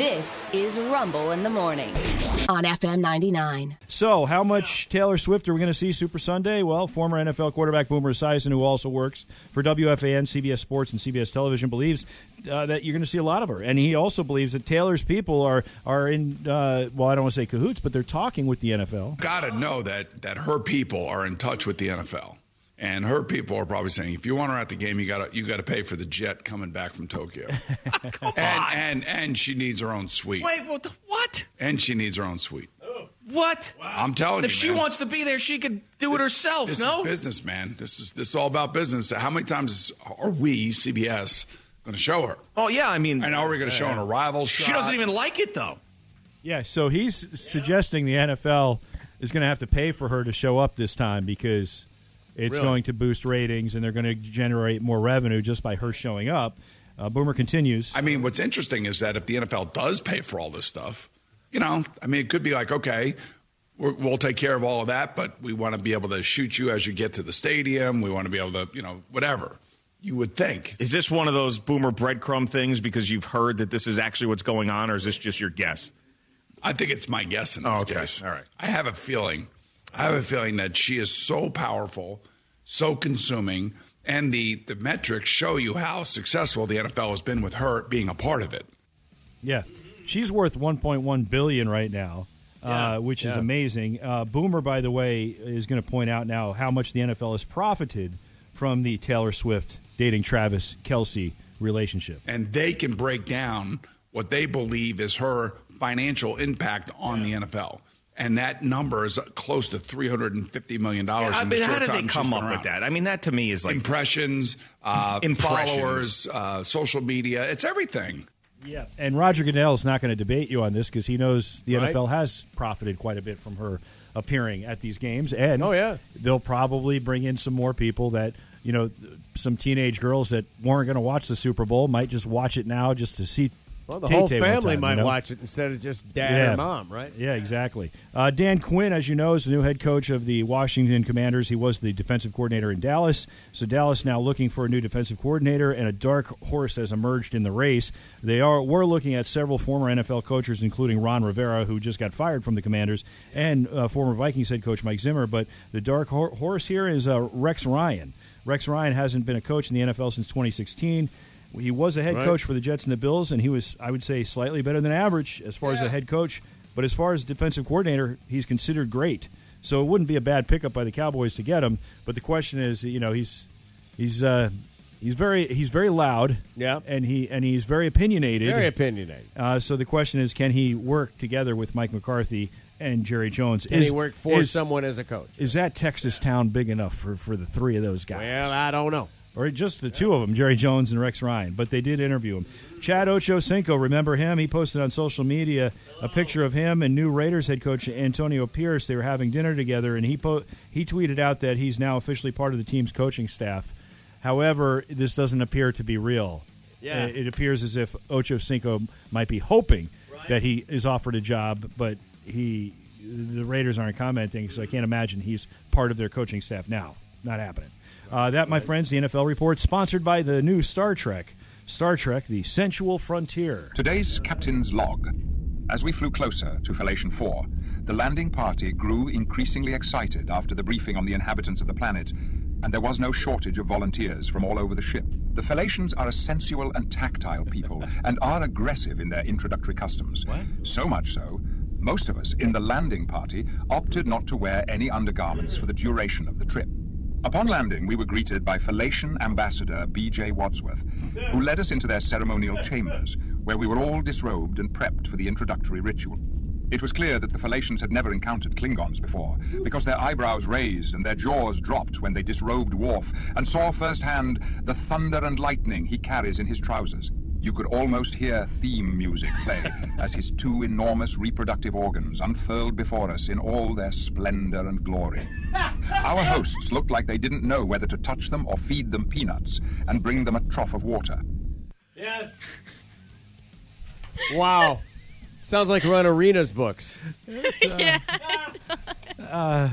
This is Rumble in the Morning on FM 99. So, how much Taylor Swift are we going to see Super Sunday? Well, former NFL quarterback Boomer Esiason, who also works for WFAN, CBS Sports, and CBS Television, believes uh, that you're going to see a lot of her, and he also believes that Taylor's people are are in. Uh, well, I don't want to say cahoots, but they're talking with the NFL. Got to know that that her people are in touch with the NFL. And her people are probably saying, if you want her at the game, you got to you got to pay for the jet coming back from Tokyo. and, and and she needs her own suite. Wait, what? The, what? And she needs her own suite. Oh. What? I'm telling If you, If she man. wants to be there, she could do it herself. This no. is business, man. This is this is all about business. How many times are we CBS going to show her? oh yeah, I mean, And are we going to show her an arrival shot? she doesn't even like it though. Yeah, so he's suggesting the NFL is going to have to pay for her to show up this time because it's Really? going to boost ratings and they're going to generate more revenue just by her showing up. Uh, Boomer continues. I mean, what's interesting is that if the NFL does pay for all this stuff, you know, I mean, it could be like, okay, we're, we'll take care of all of that, but we want to be able to shoot you as you get to the stadium. We want to be able to, you know, whatever. You would think. Is this one of those boomer breadcrumb things because you've heard that this is actually what's going on, or is this just your guess? I think it's my guess in this Oh, okay. case. All right. I have a feeling. I have a feeling that she is so powerful, so consuming, and the the metrics show you how successful the NFL has been with her being a part of it. Yeah, she's worth 1.1 billion right now, uh, which is amazing. Uh, Boomer, by the way, is going to point out now how much the NFL has profited from the Taylor Swift dating Travis Kelce relationship. and they can break down what they believe is her financial impact on the NFL. And that number is close to three hundred and fifty million dollars. I in the mean, how short did they come been up with that? I mean, that to me is like Impressions, uh, Impressions. followers, uh, social media. It's everything. Yeah, and Roger Goodell is not going to debate you on this because he knows the Right. NFL has profited quite a bit from her appearing at these games, and Oh, yeah. they'll probably bring in some more people that you know, some teenage girls that weren't going to watch the Super Bowl might just watch it now just to see. Well, the Tay-Tay whole family time, might you know? watch it instead of just dad Yeah. or mom, right? Yeah, exactly. Uh, Dan Quinn, as you know, is the new head coach of the Washington Commanders. He was the defensive coordinator in Dallas. So Dallas now looking for a new defensive coordinator, and a dark horse has emerged in the race. They are we're looking at several former NFL coaches, including Ron Rivera, who just got fired from the Commanders, and uh, former Vikings head coach Mike Zimmer. But the dark hor- horse here is uh, Rex Ryan. Rex Ryan hasn't been a coach in the NFL since 2016. He was a head Right. coach for the Jets and the Bills, and he was, I would say, slightly better than average as far as a head coach. But as far as defensive coordinator, he's considered great. So it wouldn't be a bad pickup by the Cowboys to get him. But the question is, you know, he's he's uh, he's very he's very loud. Yeah. and he and he's very opinionated. Very opinionated. Uh, so the question is, can he work together with Mike McCarthy and Jerry Jones? Is, he work for is, someone as a coach? Is that Texas town big enough for, for the three of those guys? Well, I don't know. or just the two of them, Jerry Jones and Rex Ryan. But they did interview him. Chad Ochocinco, remember him? He posted on social media a picture of him and new Raiders head coach Antonio Pierce. They were having dinner together, and he po- he tweeted out that he's now officially part of the team's coaching staff. However, this doesn't appear to be real. Yeah. It, it appears as if Ochocinco might be hoping that he is offered a job, but he the Raiders aren't commenting, so I can't imagine he's part of their coaching staff now. Not happening. Uh, that, my friends, the NFL report, sponsored by the new Star Trek. Star Trek: The Sensual Frontier. Today's captain's log. As we flew closer to Falation 4, the landing party grew increasingly excited after the briefing on the inhabitants of the planet, and there was no shortage of volunteers from all over the ship. The Phalatians are a sensual and tactile people and are aggressive in their introductory customs. So much so, most of us in the landing party opted not to wear any undergarments for the duration of the trip. Upon landing, we were greeted by Phalatian Ambassador B.J. Wadsworth, who led us into their ceremonial chambers, where we were all disrobed and prepped for the introductory ritual. It was clear that the Phalatians had never encountered Klingons before, because their eyebrows raised and their jaws dropped when they disrobed Worf and saw firsthand the thunder and lightning he carries in his trousers. You could almost hear theme music play as his two enormous reproductive organs unfurled before us in all their splendor and glory. Our hosts looked like they didn't know whether to touch them or feed them peanuts and bring them a trough of water. Yes. wow. Sounds like Run Arena's books. Uh,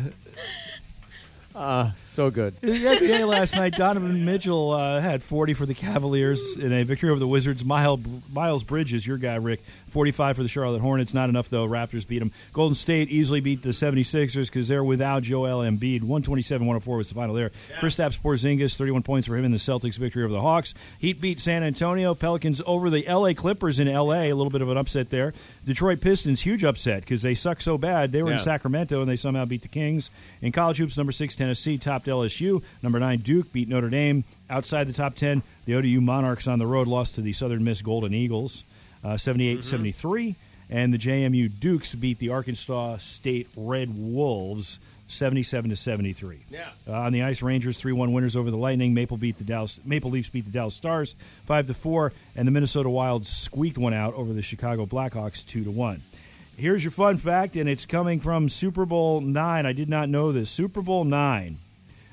so good. In the NBA last night, Donovan Mitchell uh, had 40 for the Cavaliers in a victory over the Wizards. Miles, Miles Bridges, your guy, Rick, 45 for the Charlotte Hornets. Not enough, though. Raptors beat them. Golden State easily beat the 76ers because they're without Joel Embiid. 127-104 was the final there. Kristaps Porzingis, 31 points for him in the Celtics victory over the Hawks. Heat beat San Antonio. Pelicans over the L.A. Clippers in L.A. A little bit of an upset there. Detroit Pistons, huge upset because they suck so bad. They were in Sacramento and they somehow beat the Kings. In college hoops, number six Tennessee topped LSU. Number nine Duke beat Notre Dame. Outside the top ten, the ODU Monarchs on the road lost to the Southern Miss Golden Eagles, uh, 78-73. And the JMU Dukes beat the Arkansas State Red Wolves. 77 to 73. Yeah. Uh, on the ice, Rangers 3-1 winners over the Lightning. Maple beat the Dallas Maple Leafs beat the Dallas Stars 5 to 4 and the Minnesota Wild squeaked one out over the Chicago Blackhawks 2 to 1. Here's your fun fact and it's coming from Super Bowl 9. I did not know this. Super Bowl 9.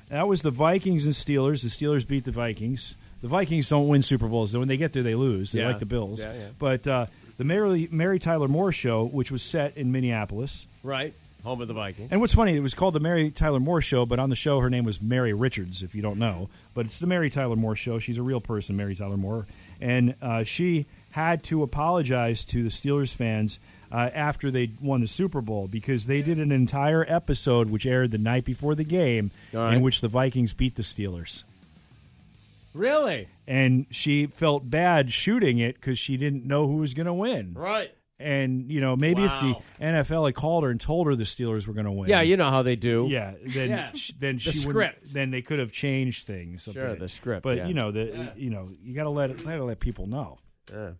That was the Vikings and Steelers. The Steelers beat the Vikings. The Vikings don't win Super Bowls. When they get there, they lose. They Yeah. like the Bills. Yeah, yeah. But uh, the Mary, Mary Tyler Moore show, which was set in Minneapolis, Right. Home of the Vikings. and what's funny, it was called the Mary Tyler Moore Show, but on the show, her name was Mary Richards, if you don't know. But it's the Mary Tyler Moore Show. She's a real person, Mary Tyler Moore. And uh, she had to apologize to the Steelers fans uh, after they won the Super Bowl because they did an entire episode, which aired the night before the game, right. in which the Vikings beat the Steelers. Really? And she felt bad shooting it because she didn't know who was going to win. Right. And, you know, maybe Wow. if the NFL had called her and told her the Steelers were going to win. Yeah, you know how they do. Yeah, then Yeah. sh- then The she script. Then they could have changed things. Sure, bit. the script, But yeah. you know the you know you got to let gotta let people know. Yeah.